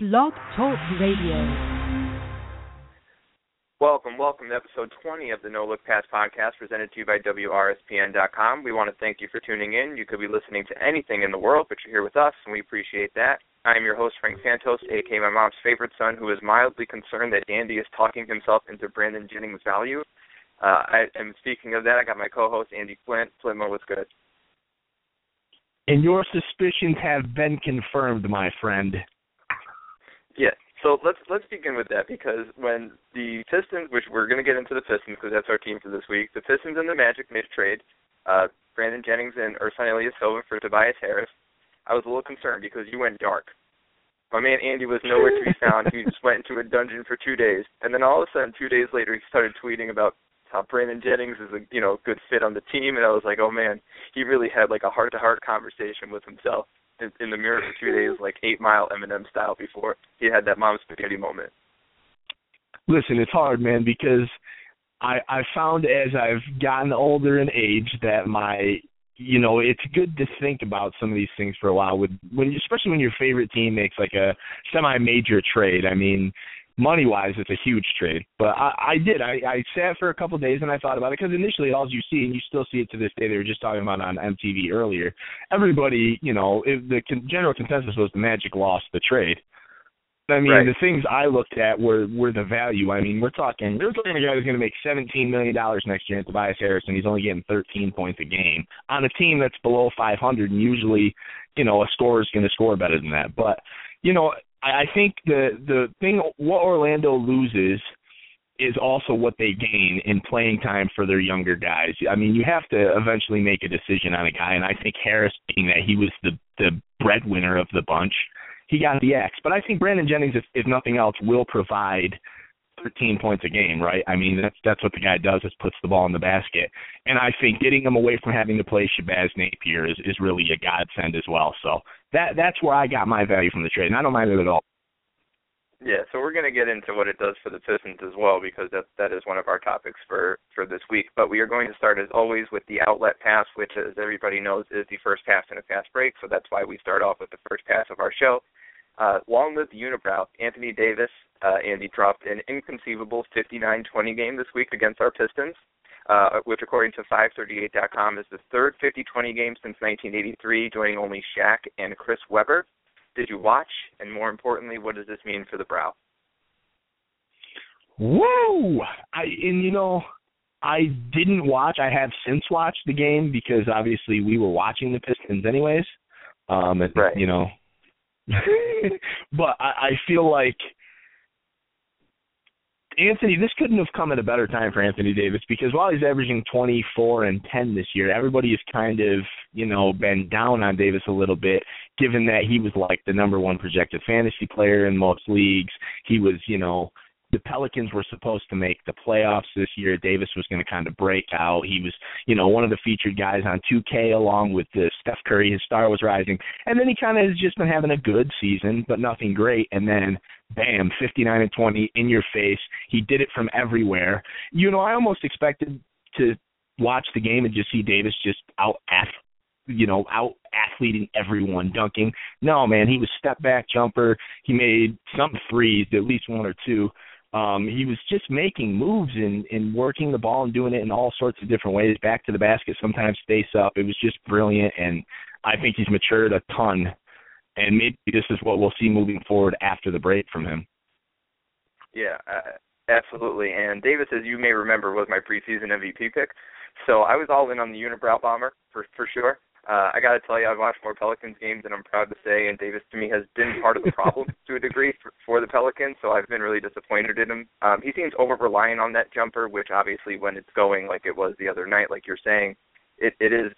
Blog Talk Radio. Welcome, welcome to episode 20 of the No Look Pass podcast presented to you by WRSPN.com. We want to thank you for tuning in. You could be listening to anything in the world, but you're here with us, and we appreciate that. I am your host, Frank Santos, aka my mom's favorite son, who is mildly concerned that Andy is talking himself into Brandon Jennings' value. Uh, I, am speaking of that, I got my co-host, Andy Flint. Flint, what's good? And your suspicions have been confirmed, my friend. Yeah. So let's let's begin with that because when the Pistons, which we're going to get into the Pistons because that's our team for this week, the Pistons and the Magic made a trade, uh, Brandon Jennings and Ersan Ilyasova for Tobias Harris. I was a little concerned because you went dark. My man Andy was nowhere to be found. He just went into a dungeon for two days, and then all of a sudden, two days later, he started tweeting about how Brandon Jennings is a you know good fit on the team, and I was like, oh man, he really had like a heart to heart conversation with himself in, in the mirror for two days, like Eight Mile Eminem style, before he had that mom spaghetti moment. Listen, it's hard, man, because I I found as I've gotten older in age that my you know it's good to think about some of these things for a while with when especially when your favorite team makes like a semi major trade i mean money wise it's a huge trade but i i did i i sat for a couple of days and i thought about it because initially all you see and you still see it to this day they were just talking about on mtv earlier everybody you know if the con- general consensus was the magic lost the trade I mean, Right. the things I looked at were were the value. I mean, we're talking. We're talking a guy who's going to make seventeen million dollars next year in Tobias Harris, and he's only getting thirteen points a game on a team that's below five hundred. And usually, you know, a scorer is going to score better than that. But you know, I, I think the the thing what Orlando loses is also what they gain in playing time for their younger guys. I mean, you have to eventually make a decision on a guy, and I think Harris, being that he was the the breadwinner of the bunch, he got the X. But I think Brandon Jennings, if, if nothing else, will provide 13 points a game, right? I mean, that's that's what the guy does is puts the ball in the basket. And I think getting him away from having to play Shabazz Napier is is really a godsend as well. So that that's where I got my value from the trade, and I don't mind it at all. Yeah, so we're going to get into what it does for the Pistons as well because that that is one of our topics for for this week. But we are going to start as always with the outlet pass, which, as everybody knows, is the first pass in a fast break. So that's why we start off with the first pass of our show. Uh, long live the unibrow, Anthony Davis. Uh, Andy dropped an inconceivable 59-20 game this week against our Pistons, uh, which, according to 538.com, is the third 50-20 game since 1983, joining only Shaq and Chris Webber. Did you watch? And more importantly, what does this mean for the Brow? Woo! I and you know, I didn't watch. I have since watched the game because obviously we were watching the Pistons anyways. Um, and, Right. you know, but I, I feel like Anthony. This couldn't have come at a better time for Anthony Davis because while he's averaging 24 and 10 this year, everybody has kind of you know been down on Davis a little bit, given that he was like the number one projected fantasy player in most leagues. He was you know the Pelicans were supposed to make the playoffs this year. Davis was going to kind of break out. He was, you know, one of the featured guys on 2K along with the Steph Curry. His star was rising, and then he kind of has just been having a good season, but nothing great. And then, bam, 59 and 20 in your face. He did it from everywhere. You know, I almost expected to watch the game and just see Davis just out ath you know, out athleting everyone, dunking. No, man, he was step back jumper. He made some threes, at least one or two. Um, he was just making moves and, and working the ball and doing it in all sorts of different ways, back to the basket, sometimes face up. It was just brilliant, and I think he's matured a ton. And maybe this is what we'll see moving forward after the break from him. Yeah, uh, absolutely. And Davis, as you may remember, was my preseason MVP pick. So I was all in on the unibrow bomber for for sure. Uh, I got to tell you, I've watched more Pelicans games than I'm proud to say, and Davis to me has been part of the problem to a degree for, for the Pelicans. So I've been really disappointed in him. Um, he seems over reliant on that jumper, which obviously, when it's going like it was the other night, like you're saying, it it is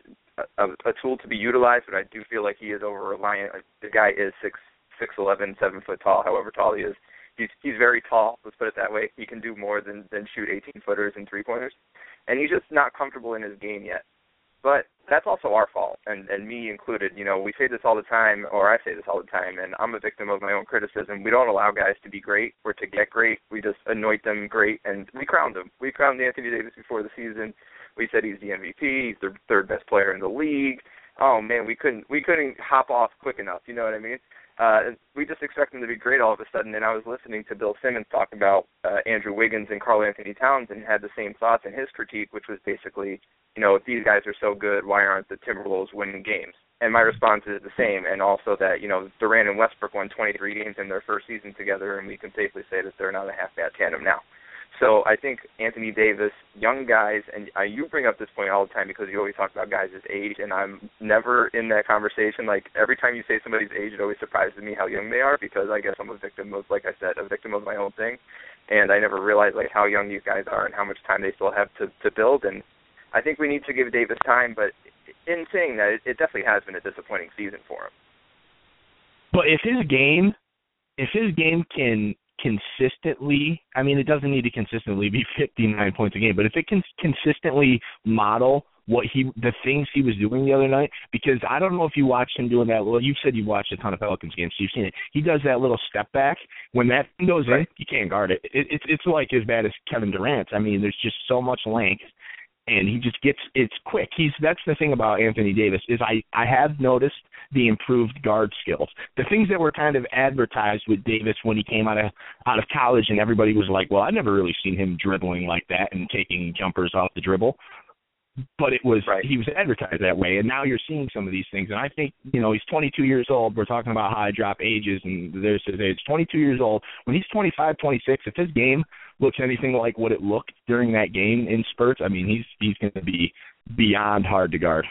a, a tool to be utilized. But I do feel like he is over reliant. The guy is six six eleven, seven foot tall, however tall he is. He's he's very tall. Let's put it that way. He can do more than than shoot 18 footers and three pointers, and he's just not comfortable in his game yet. But that's also our fault, and and me included. You know, we say this all the time, or I say this all the time, and I'm a victim of my own criticism. We don't allow guys to be great or to get great. We just anoint them great, and we crown them. We crowned Anthony Davis before the season. We said he's the MVP. He's the third best player in the league. Oh man, we couldn't we couldn't hop off quick enough. You know what I mean? Uh, we just expect him to be great all of a sudden. And I was listening to Bill Simmons talk about uh, Andrew Wiggins and Karl-Anthony Towns, and had the same thoughts in his critique, which was basically, you know, if these guys are so good, why aren't the Timberwolves winning games? And my response is the same, and also that you know Durant and Westbrook won 23 games in their first season together, and we can safely say that they're not a half bad tandem now. So I think Anthony Davis, young guys, and uh, you bring up this point all the time because you always talk about guys' age, and I'm never in that conversation. Like every time you say somebody's age, it always surprises me how young they are because I guess I'm a victim of, like I said, a victim of my own thing, and I never realized like how young these guys are and how much time they still have to to build. And I think we need to give Davis time, but in saying that, it, it definitely has been a disappointing season for him. But if his game, if his game can consistently, I mean, it doesn't need to consistently be 59 points a game, but if it can consistently model what he, the things he was doing the other night, because I don't know if you watched him doing that. Well, you said you watched a ton of Pelicans games, so you've seen it. He does that little step back when that goes in, you can't guard it. it it's it's like as bad as Kevin Durant. I mean, there's just so much length and he just gets it's quick. He's that's the thing about Anthony Davis is I I have noticed the improved guard skills. The things that were kind of advertised with Davis when he came out of out of college and everybody was like, "Well, I never really seen him dribbling like that and taking jumpers off the dribble." But it was right. he was advertised that way and now you're seeing some of these things and I think, you know, he's 22 years old. We're talking about high drop ages and there's his age. 22 years old. When he's 25, 26, if his game looks anything like what it looked during that game in spurts, I mean, he's he's going to be beyond hard to guard.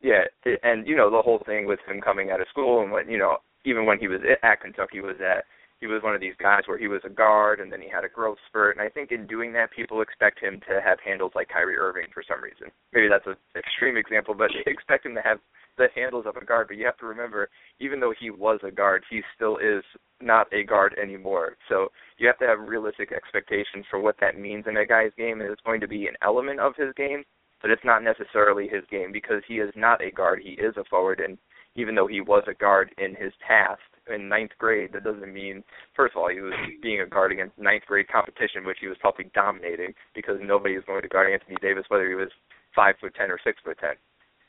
Yeah, and you know the whole thing with him coming out of school and what you know, even when he was at Kentucky, was that he was one of these guys where he was a guard and then he had a growth spurt. And I think in doing that, people expect him to have handles like Kyrie Irving for some reason. Maybe that's an extreme example, but they expect him to have the handles of a guard. But you have to remember, even though he was a guard, he still is not a guard anymore. So you have to have realistic expectations for what that means in a guy's game. And it's going to be an element of his game, but it's not necessarily his game because he is not a guard. He is a forward, and even though he was a guard in his past in ninth grade, that doesn't mean first of all he was being a guard against ninth grade competition, which he was probably dominating because nobody is going to guard Anthony Davis whether he was five foot ten or six foot ten.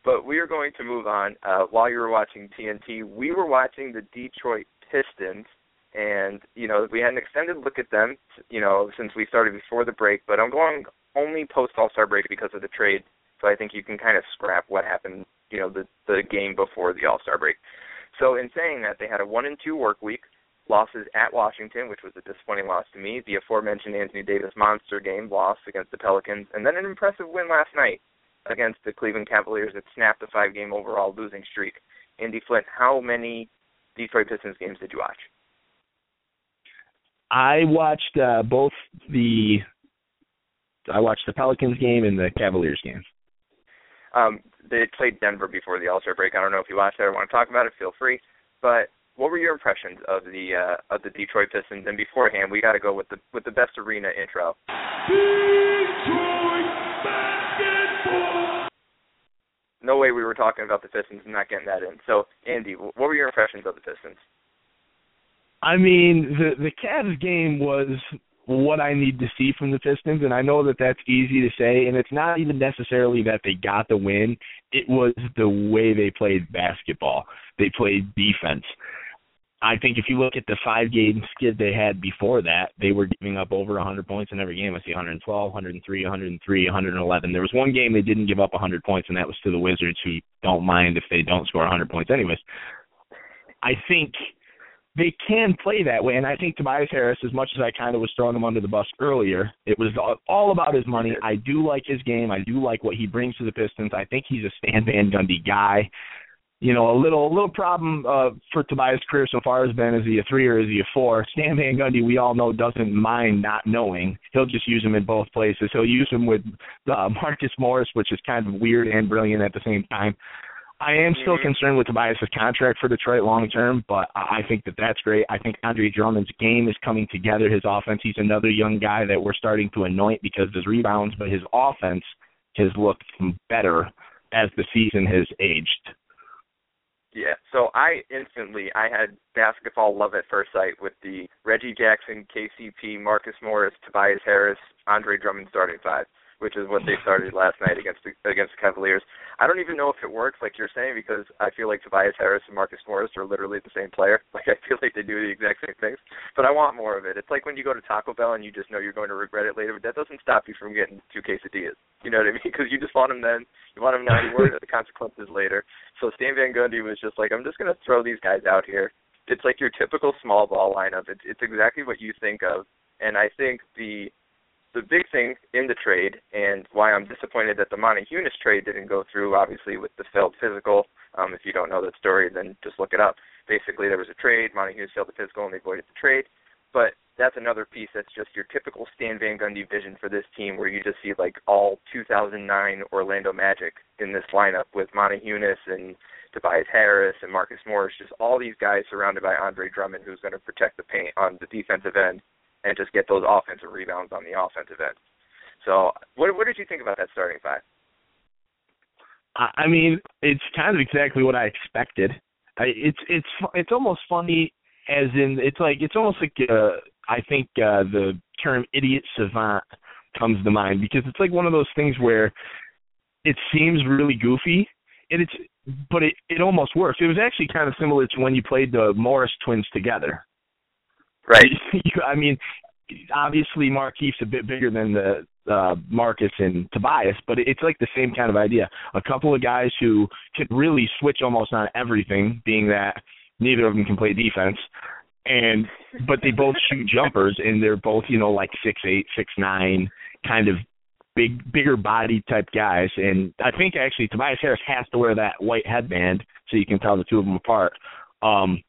But we are going to move on. Uh, while you were watching TNT, we were watching the Detroit Pistons, and you know we had an extended look at them, you know, since we started before the break. But I'm going only post All Star break because of the trade, so I think you can kind of scrap what happened, you know, the the game before the All Star break. So in saying that, they had a one and two work week, losses at Washington, which was a disappointing loss to me, the aforementioned Anthony Davis monster game loss against the Pelicans, and then an impressive win last night against the Cleveland Cavaliers that snapped the five game overall losing streak. Andy Flint, how many Detroit Pistons games did you watch? I watched uh, both the I watched the Pelicans game and the Cavaliers game. Um, they played Denver before the All Star break. I don't know if you watched that or want to talk about it. Feel free. But what were your impressions of the uh, of the Detroit Pistons? And beforehand, we got to go with the with the best arena intro. Detroit way we were talking about the Pistons and not getting that in. So, Andy, what were your impressions of the Pistons? I mean, the the Cavs game was what I need to see from the Pistons, and I know that that's easy to say, and it's not even necessarily that they got the win. It was the way they played basketball. They played defense. I think if you look at the five game skid they had before that, they were giving up over 100 points in every game. I see 112, 103, 103, 111. There was one game they didn't give up 100 points, and that was to the Wizards, who don't mind if they don't score 100 points anyways. I think they can play that way. And I think Tobias Harris, as much as I kind of was throwing him under the bus earlier, it was all about his money. I do like his game. I do like what he brings to the Pistons. I think he's a Stan Van Gundy guy. You know, a little a little problem uh, for Tobias' career so far has been is he a three or is he a four? Stan Van Gundy, we all know, doesn't mind not knowing. He'll just use him in both places. He'll use him with uh, Marcus Morris, which is kind of weird and brilliant at the same time. I am still Mhm. concerned with Tobias' contract for Detroit long term, but I I think that that's great. I think Andre Drummond's game is coming together. His offense, he's another young guy that we're starting to anoint because of his rebounds, but his offense has looked better as the season has aged. Yeah, so I instantly I had basketball love at first sight with the Reggie Jackson, KCP, Marcus Morris, Tobias Harris, Andre Drummond starting five. Which is what they started last night against the, against the Cavaliers. I don't even know if it works, like you're saying, because I feel like Tobias Harris and Marcus Morris are literally the same player. Like I feel like they do the exact same things, but I want more of it. It's like when you go to Taco Bell and you just know you're going to regret it later, but that doesn't stop you from getting two quesadillas. You know what I mean? Because you just want them then, you want them now, you worry about the consequences later. So Stan Van Gundy was just like, I'm just going to throw these guys out here. It's like your typical small ball lineup. It's it's exactly what you think of, and I think the the big thing in the trade and why I'm disappointed that the Motiejunas trade didn't go through, obviously with the failed physical. Um, if you don't know that story, then just look it up. Basically, there was a trade. Motiejunas failed the physical, and they voided the trade. But that's another piece that's just your typical Stan Van Gundy vision for this team, where you just see like all 2009 Orlando Magic in this lineup with Motiejunas and Tobias Harris and Marcus Morris, just all these guys surrounded by Andre Drummond, who's going to protect the paint on the defensive end and just get those offensive rebounds on the offensive end. So, what what did you think about that starting five? I mean, it's kind of exactly what I expected. I, it's it's it's almost funny, as in it's like it's almost like uh, I think uh, the term idiot savant comes to mind because it's like one of those things where it seems really goofy, and it's but it it almost works. It was actually kind of similar to when you played the Morris twins together. Right. I mean, obviously Markieff's a bit bigger than the uh, Marcus and Tobias, but it's like the same kind of idea. A couple of guys who can really switch almost on everything, being that neither of them can play defense, and but they both shoot jumpers, and they're both you know like six eight, six nine, kind of big bigger body type guys. And I think actually Tobias Harris has to wear that white headband so you can tell the two of them apart. Um,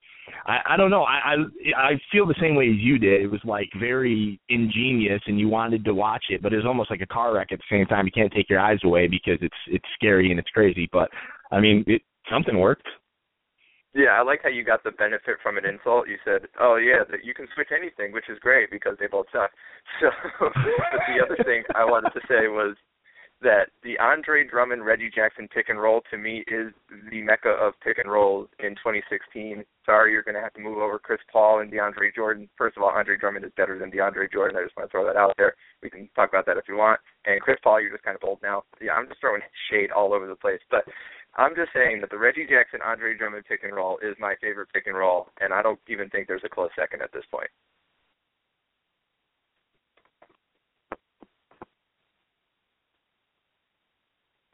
I, I don't know. I, I I feel the same way as you did. It was like very ingenious, and you wanted to watch it, but it was almost like a car wreck at the same time. You can't take your eyes away because it's it's scary and it's crazy. But I mean, it something worked. Yeah, I like how you got the benefit from an insult. You said, "Oh yeah, that you can switch anything," which is great because they both suck. So, but the other thing I wanted to say was that the Andre Drummond Reggie Jackson pick and roll to me is the mecca of pick and rolls in 2016. Sorry, you're going to have to move over Chris Paul and DeAndre Jordan. First of all, Andre Drummond is better than DeAndre Jordan. I just want to throw that out there. We can talk about that if you want. And Chris Paul, you're just kind of old now. Yeah, I'm just throwing shade all over the place, but I'm just saying that the Reggie Jackson Andre Drummond pick and roll is my favorite pick and roll, and I don't even think there's a close second at this point.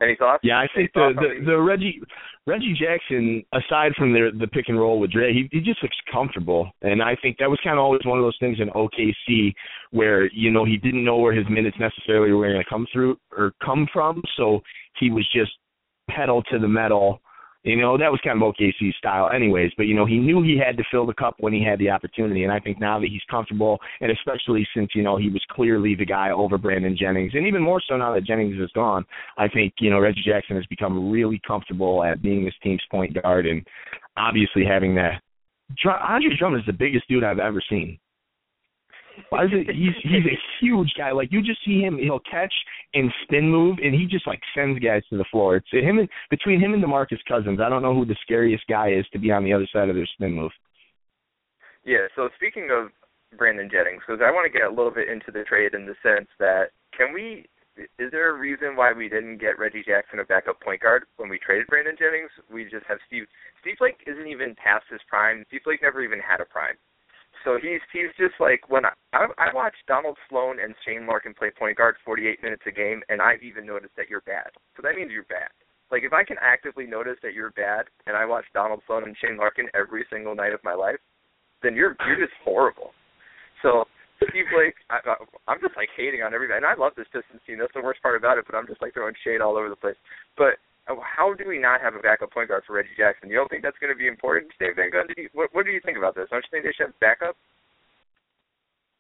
Any thoughts? Yeah, I think the, the the Reggie Reggie Jackson, aside from the the pick and roll with Dre, he he just looks comfortable, and I think that was kind of always one of those things in OKC where you know he didn't know where his minutes necessarily were going to come through or come from, so he was just pedal to the metal you know, that was kind of OKC style anyways, but you know, he knew he had to fill the cup when he had the opportunity and I think now that he's comfortable and especially since, you know, he was clearly the guy over Brandon Jennings and even more so now that Jennings is gone, I think, you know, Reggie Jackson has become really comfortable at being this team's point guard and obviously having that Andre Drummond is the biggest dude I've ever seen. Why is it? He's he's a huge guy. Like you just see him, he'll catch and spin move, and he just like sends guys to the floor. It's him and, between him and DeMarcus Cousins. I don't know who the scariest guy is to be on the other side of their spin move. Yeah. So speaking of Brandon Jennings, because I want to get a little bit into the trade in the sense that can we? Is there a reason why we didn't get Reggie Jackson a backup point guard when we traded Brandon Jennings? We just have Steve. Steve Blake isn't even past his prime. Steve Blake never even had a prime. So he's he's just like when I I, I watch Donald Sloan and Shane Larkin play point guard 48 minutes a game, and I've even noticed that you're bad. So that means you're bad. Like if I can actively notice that you're bad, and I watch Donald Sloan and Shane Larkin every single night of my life, then you're you're just horrible. So Steve Blake, I, I'm just like hating on everybody, and I love this Pistons team. That's the worst part about it. But I'm just like throwing shade all over the place. But how do we not have a backup point guard for Reggie Jackson? You don't think that's going to be important, to Dave Van Gundy? What, what do you think about this? Don't you think they should have backup?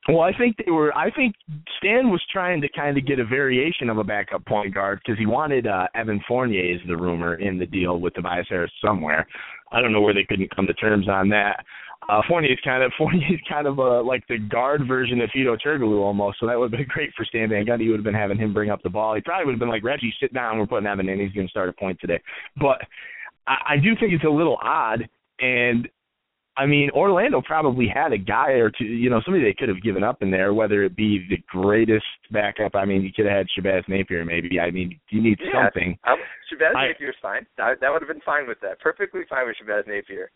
Well, I think they were. I think Stan was trying to kind of get a variation of a backup point guard because he wanted uh, Evan Fournier, is the rumor, in the deal with Tobias Harris somewhere. I don't know where they couldn't come to terms on that. Uh, Fournier's kind of Fournier's kind of a like the guard version of Hedo Turkoglu almost. So that would have been great for Stan Van Gundy. He would have been having him bring up the ball. He probably would have been like Reggie, sit down. We're putting Evan in. He's going to start a point today. But I, I do think it's a little odd, and I mean, Orlando probably had a guy or two, you know, somebody they could have given up in there, whether it be the greatest backup. I mean, you could have had Shabazz Napier, maybe. I mean, you need yeah, something. Um, Shabazz I- Napier's fine. That, that would have been fine with that. Perfectly fine with Shabazz Napier.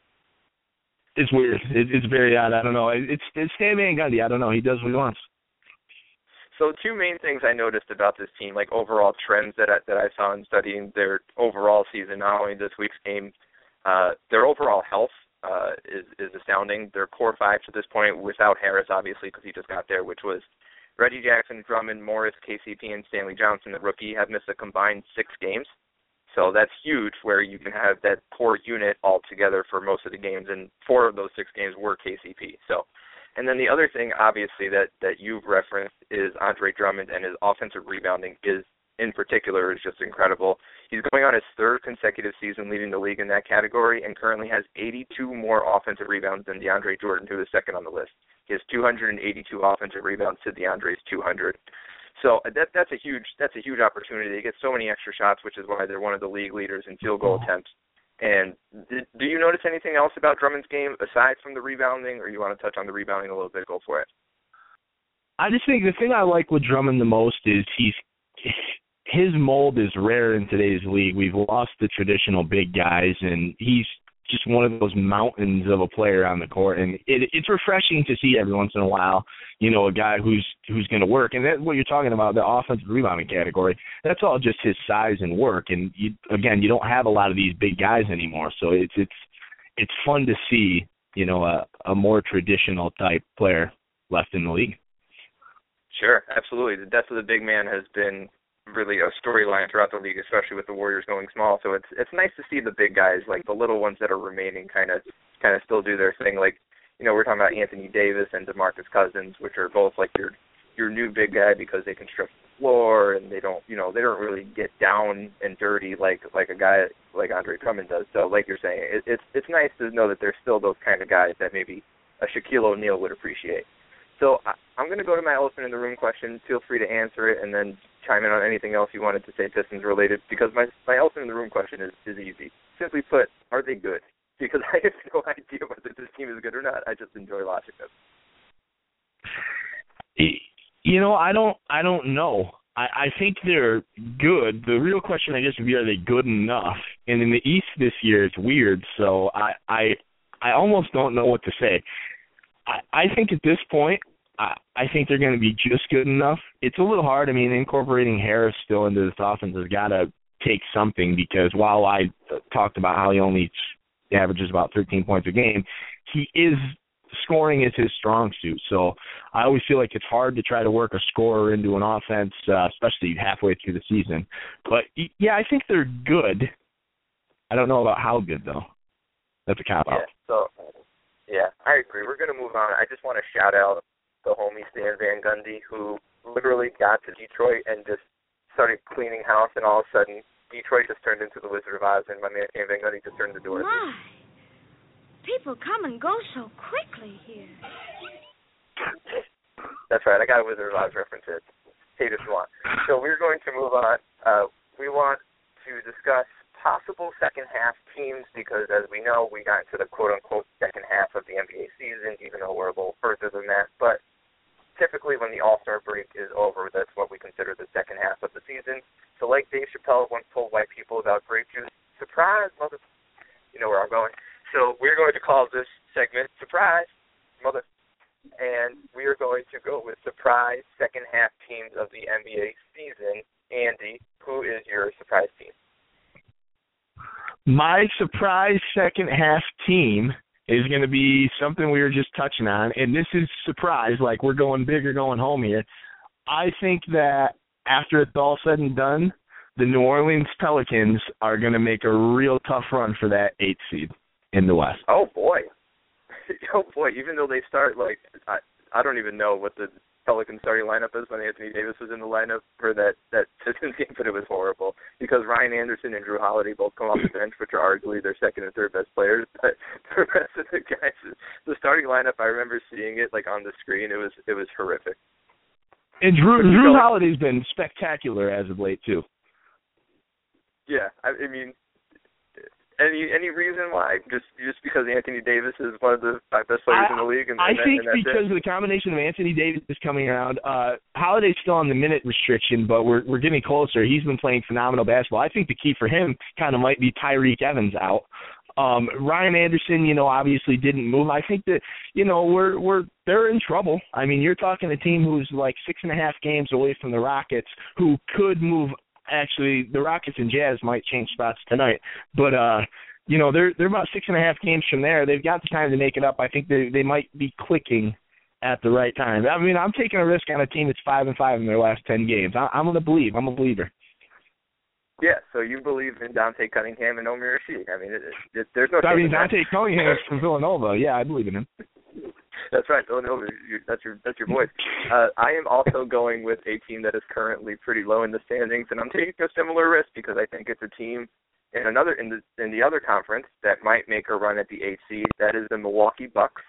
It's weird. It, it's very odd. I don't know. It, it's it's Stan Van Gundy. I don't know. He does what he wants. So two main things I noticed about this team, like overall trends that I, that I saw in studying their overall season, not only this week's game, uh, their overall health uh, is is astounding. Their core five to this point, without Harris obviously because he just got there, which was Reggie Jackson, Drummond, Morris, KCP, and Stanley Johnson, the rookie, have missed a combined six games. So that's huge, where you can have that core unit all together for most of the games, and four of those six games were KCP. So and then the other thing, obviously, that that you've referenced is Andre Drummond and his offensive rebounding is in particular is just incredible. He's going on his third consecutive season leading the league in that category and currently has 82 more offensive rebounds than DeAndre Jordan, who is second on the list. He has 282 offensive rebounds to DeAndre's 200. So uh, that that's a huge that's a huge opportunity. They get so many extra shots, which is why they're one of the league leaders in field goal attempts. And do you notice anything else about Drummond's game aside from the rebounding, or you want to touch on the rebounding a little bit? Go for it. I just think the thing I like with Drummond the most is he's his mold is rare in today's league. We've lost the traditional big guys, and he's just one of those mountains of a player on the court, and it, it's refreshing to see every once in a while, you know, a guy who's who's going to work. And that's what you're talking about, the offensive rebounding category. That's all just his size and work. And you, again, you don't have a lot of these big guys anymore, so it's it's it's fun to see, you know, a a more traditional type player left in the league. Sure, absolutely. The death of the big man has been really a storyline throughout the league, especially with the Warriors going small. So it's it's nice to see the big guys, like the little ones that are remaining, kind of kind of still do their thing. Like you know, we're talking about Anthony Davis and DeMarcus Cousins, which are both like your your new big guy because they can stretch the floor and they don't you know they don't really get down and dirty like like a guy like Andre Drummond does. So like you're saying, it, it's it's nice to know that there's still those kind of guys that maybe a Shaquille O'Neal would appreciate. So I, I'm going to go to my elephant in the room question. Feel free to answer it and then chime in on anything else you wanted to say Pistons related because my my elephant in the room question is is easy. Simply put, are they good? Because I have no idea whether this team is good or not. I just enjoy watching them. You know, I don't I don't know. I, I think they're good. The real question, I guess, would be are they good enough? And in the East this year, it's weird. So I I I almost don't know what to say. I I think at this point, I think they're going to be just good enough. It's a little hard. I mean, incorporating Harris still into this offense has got to take something because while I talked about how he only averages about 13 points a game, he is scoring is his strong suit. So I always feel like it's hard to try to work a scorer into an offense, uh, especially halfway through the season. But yeah, I think they're good. I don't know about how good though. That's a cop out. Yeah. So yeah, I agree. We're going to move on. I just want to shout out the homie Stan Van Gundy who literally got to Detroit and just started cleaning house, and all of a sudden Detroit just turned into the Wizard of Oz, and my man Stan Van Gundy just turned the door. My, people come and go so quickly here. That's right. I got a Wizard of Oz reference here. Hate if you want. So we're going to move on. Uh, we want to discuss possible second half teams because, as we know, we got into the quote unquote second half of the NBA season, even though we're a little further than that. But typically, when the All Star break is over, that's what we consider the second half of the season. So, like Dave Chappelle once told white people about grape juice, surprise, mother. You know where I'm going. So we're going to call this segment "Surprise, Mother," and we are going to go with surprise second half teams of the NBA season. Andy, who is your surprise team? My surprise second half team is going to be something we were just touching on, and this is surprise. Like we're going big or going home here. I think that after it's all said and done, the New Orleans Pelicans are going to make a real tough run for that eight seed in the West. Oh boy, oh boy! Even though they start like I, I don't even know what the Pelican starting lineup is when Anthony Davis was in the lineup for that that Pistons game, but it was horrible because Ryan Anderson and Jrue Holiday both come off the bench, which are arguably their second and third best players. But the rest of the guys, the starting lineup, I remember seeing it like on the screen. It was it was horrific. And Jrue Jrue Holiday's been spectacular as of late too. Yeah, I, I mean, any any reason why? Just just because Anthony Davis is one of the five best players I, in the league, and, I and, think and because it? of the combination of Anthony Davis is coming around. Uh Holiday's still on the minute restriction, but we're we're getting closer. He's been playing phenomenal basketball. I think the key for him kind of might be Tyreke Evans out. Um Ryan Anderson, you know, obviously didn't move. I think that you know we're we're they're in trouble. I mean, you're talking a team who's like six and a half games away from the Rockets, who could move. Actually, the Rockets and Jazz might change spots tonight, but uh you know they're they're about six and a half games from there. They've got the time to make it up. I think they they might be clicking at the right time. I mean, I'm taking a risk on a team that's five and five in their last ten games. I, I'm gonna believe. I'm a believer. Yeah, so you believe in Dante Cunningham and Omer Rasheed. I mean, it, it, there's no. I mean, shame in that. Dante Cunningham from Villanova. Yeah, I believe in him. That's right, Villanova. You, that's your that's your voice. Uh, I am also going with a team that is currently pretty low in the standings, and I'm taking a similar risk because I think it's a team in another in the in the other conference that might make a run at the eight seed. That is the Milwaukee Bucks,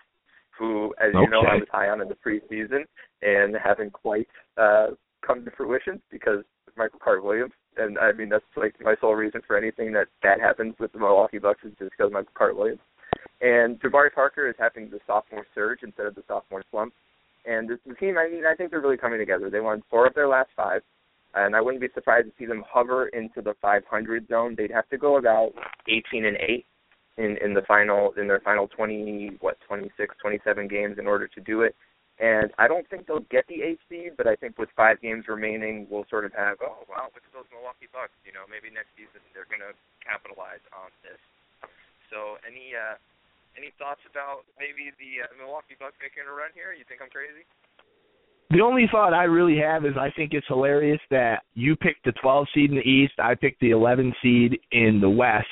who, as you know, I was high on in the preseason and haven't quite uh, come to fruition because Michael Carter Williams. And I mean, that's like my sole reason for anything that that happens with the Milwaukee Bucks is just because of Michael Carter Williams. And Jabari Parker is having the sophomore surge instead of the sophomore slump. And the team, I mean, I think they're really coming together. They won four of their last five, and I wouldn't be surprised to see them hover into the 500 zone. They'd have to go about 18 and eight in in the final in their final 20 what 26 27 games in order to do it. And I don't think they'll get the eighth seed, but I think with five games remaining, we'll sort of have oh wow, look at those Milwaukee Bucks. You know, maybe next season they're going to capitalize on this. So any uh, any thoughts about maybe the uh, Milwaukee Bucks making a run here? You think I'm crazy? The only thought I really have is I think it's hilarious that you picked the 12 seed in the East, I picked the 11 seed in the West.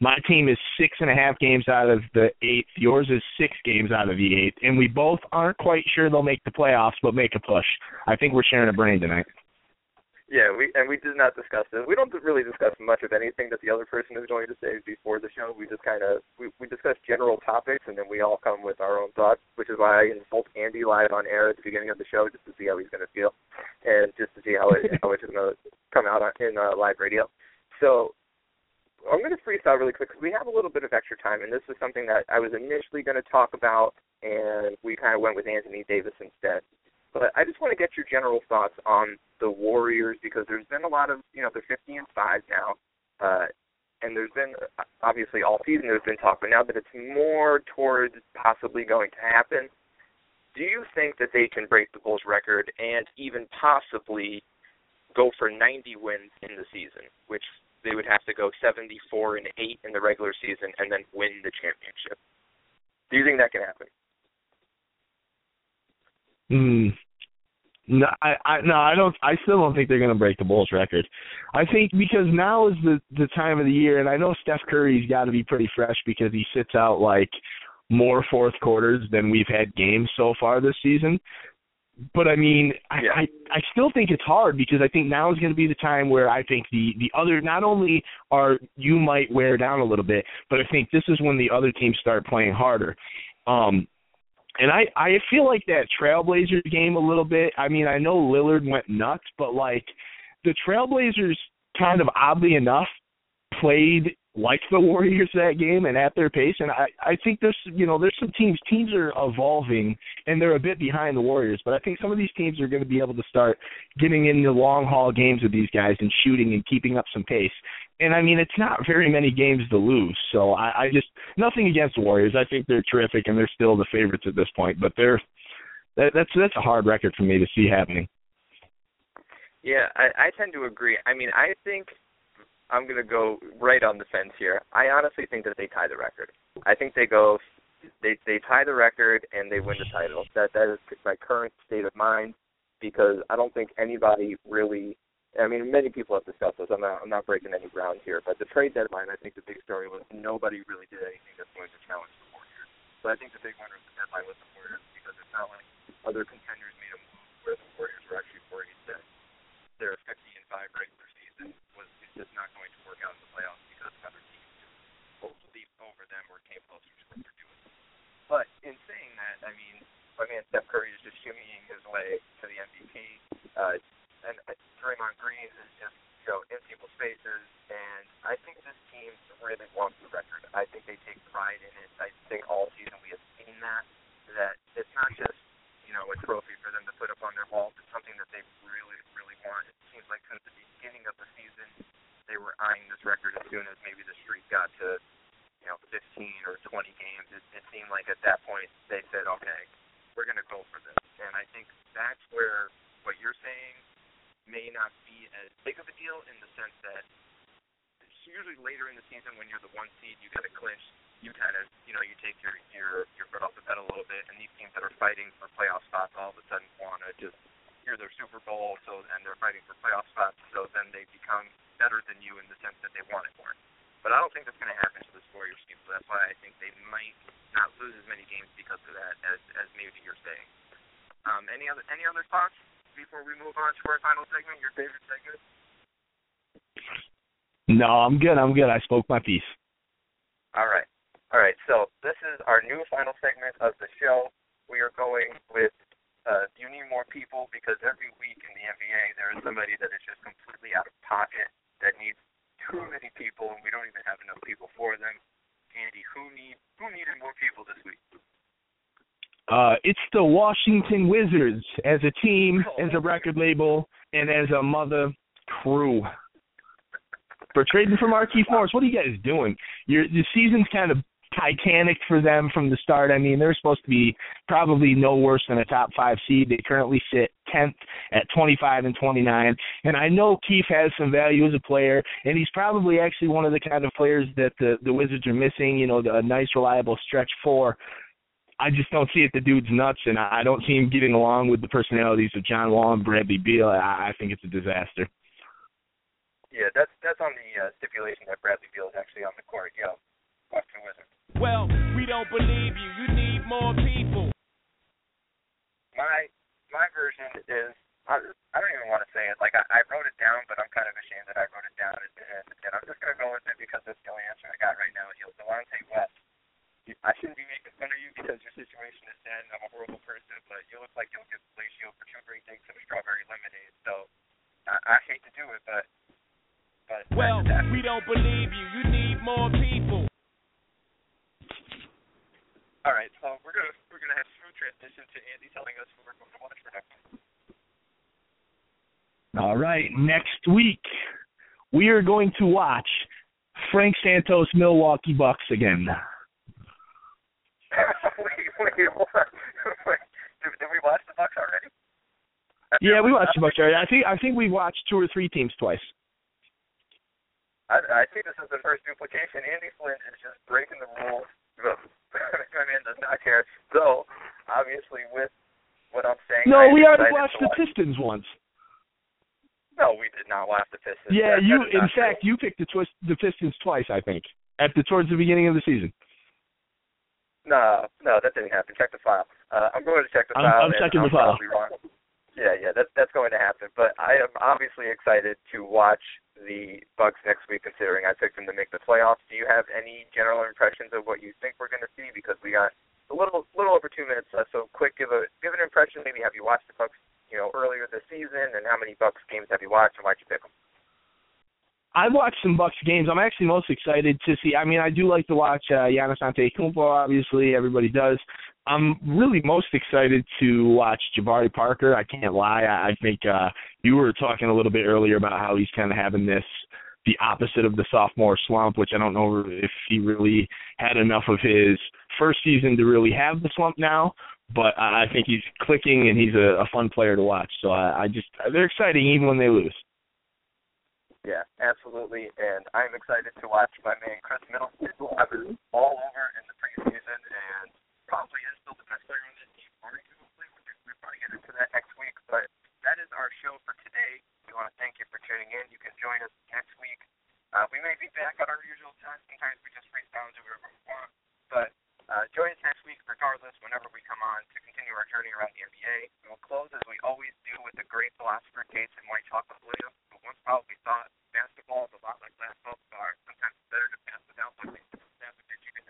My team is six and a half games out of the eighth. Yours is six games out of the eighth, and we both aren't quite sure they'll make the playoffs, but make a push. I think we're sharing a brain tonight. Yeah, we and we did not discuss this. We don't really discuss much of anything that the other person is going to say before the show. We just kind of we we discuss general topics and then we all come with our own thoughts, which is why I insult Andy live on air at the beginning of the show just to see how he's going to feel and just to see how it how it's going to come out on, in uh, live radio. So I'm going to freestyle really quick because we have a little bit of extra time, and this is something that I was initially going to talk about, and we kind of went with Anthony Davis instead. But I just want to get your general thoughts on the Warriors because there's been a lot of you know they're 50 and five now, uh, and there's been obviously all season there's been talk, but now that it's more towards possibly going to happen, do you think that they can break the Bulls record and even possibly go for 90 wins in the season, which they would have to go 74 and 8 in the regular season and then win the championship. Do you think that can happen? Hmm. No, I, I no, I don't. I still don't think they're going to break the Bulls record. I think because now is the the time of the year, and I know Steph Curry's got to be pretty fresh because he sits out like more fourth quarters than we've had games so far this season. But I mean, I, I I still think it's hard because I think now is going to be the time where I think the the other not only are you might wear down a little bit, but I think this is when the other teams start playing harder. Um, and I I feel like that Trailblazers game a little bit. I mean, I know Lillard went nuts, but like the Trailblazers kind of oddly enough played like the Warriors that game and at their pace and I I think there's you know there's some teams teams are evolving and they're a bit behind the Warriors but I think some of these teams are going to be able to start getting in the long haul games with these guys and shooting and keeping up some pace and I mean it's not very many games to lose so I I just nothing against the Warriors I think they're terrific and they're still the favorites at this point but they're that, that's that's a hard record for me to see happening Yeah, I, I tend to agree. I mean, I think I'm going to go right on the fence here. I honestly think that they tie the record. I think they go, they they tie the record and they win the title. That that is my current state of mind because I don't think anybody really. I mean, many people have discussed this. I'm not I'm not breaking any ground here, but the trade deadline. I think the big story was nobody really did anything that's going to challenge the Warriors. So I think the big winner of the deadline was the Warriors because it's not like other contenders made a move where the Warriors were actually worried that their 50 and 5 regular season was just not going to work out in the playoffs because other teams just leaped over them or came closer to what they're doing. But in saying that, I mean, my man Steph Curry is just shimmying his way to the MVP, uh, and uh, Draymond Green is just you know, in people's faces. And I think this team really wants the record. I think they take pride in it. I think all season we have seen that that it's not just you know a trophy for them to put up on their wall. It's something that they really, really want. It seems like since the beginning of the season, they were eyeing this record as soon as maybe the streak got to you know 15 or 20 games. It, it seemed like at that point they said, okay, we're going to go for this. And I think that's where what you're saying may not be as big of a deal in the sense that usually later in the season when you're the one seed, you get a clinch you kind of, you know, you take your your your foot off the pedal a little bit, and these teams that are fighting for playoff spots all of a sudden want to just hear their Super Bowl, so and they're fighting for playoff spots, so then they become better than you in the sense that they want it more. But I don't think that's going to happen to this Warriors team, so that's why I think they might not lose as many games because of that as as maybe you're saying. Um, any other any other thoughts before we move on to our final segment, your favorite segment? No, I'm good. I'm good. I spoke my piece. All right. All right, so this is our new final segment of the show. We are going with uh, you need more people because every week in the NBA there is somebody that is just completely out of pocket that needs too many people, and we don't even have enough people for them. Andy, who need who needed more people this week? Uh, it's the Washington Wizards as a team, as a record label, and as a mother crew. For trading for Markieff Morris, what are you guys doing? Your the season's kind of Titanic for them from the start. I mean, they're supposed to be probably no worse than a top five seed. They currently sit 10th at 25 and 29. And I know Keith has some value as a player, and he's probably actually one of the kind of players that the the Wizards are missing. You know, a nice, reliable stretch four. I just don't see it. The dude's nuts, and I don't see him getting along with the personalities of John Wall and Bradley Beal. I, I think it's a disaster. Yeah, that's that's on the uh, stipulation that Bradley Beal is actually on the court. Yeah, Washington Wizards. Well, we don't believe you. You need more people. My my version is I, I don't even want to say it. Like I, I wrote it down, but I'm kind of ashamed that I wrote it down, and, and, and I'm just gonna go with it because that's going to watch Frank Santos Milwaukee Bucks again. wait, wait, what? Did, did we watch the Bucks already? Yeah, we watched the Bucks already. I think I think we watched two or three teams twice. I, I think this is the first duplication. Andy Flint is just breaking the rules. my man does not care. So, obviously, with what I'm saying, no, I'm we already watched the watch. Pistons once. No, we did not watch the Pistons. Yeah, That- you. that In fact, true. you picked the twist the Pistons twice. I think at the towards the beginning of the season. No, no, that didn't happen. Check the file. Uh, I'm going to check the I'm- file. I'm checking I'm the file. Yeah, yeah, that's that's going to happen. But I am obviously excited to watch the Bucks next week, considering I picked them to make the playoffs. Do you have any general impressions of what you think we're going to see? Because we got a little little over two minutes left. So quick, give a give an impression. Maybe have you watched the Bucks, you know, earlier this season, and how many Bucks games have you watched, and why'd you pick them? I've watched some Bucks games. I'm actually most excited to see. I mean, I do like to watch uh, Giannis Antetokounmpo. Obviously, everybody does. I'm really most excited to watch Jabari Parker. I can't lie. I, I think uh, you were talking a little bit earlier about how he's kind of having this the opposite of the sophomore slump, which I don't know if he really had enough of his first season to really have the slump now. But I think he's clicking and he's a, a fun player to watch. So I, I just they're exciting even when they lose. Yeah, absolutely. And I'm excited to watch my man Khris Middleton, who I was all over in the preseason and probably is still the best player on this team, arguably. We'll we'll probably get into that next week. But that is our show for today. We want to thank you for tuning in. You can join us next week. Uh, we may be back at our usual time. Sometimes we just resound to whatever we want. But uh, join us next week, regardless, whenever we come on to continue our journey around the NBA. And we'll close as we always do with the great philosopher Gates and White Chocolate Blue, who once probably thought basketball is a lot like last football. Sometimes it's better to pass without looking. That's what you can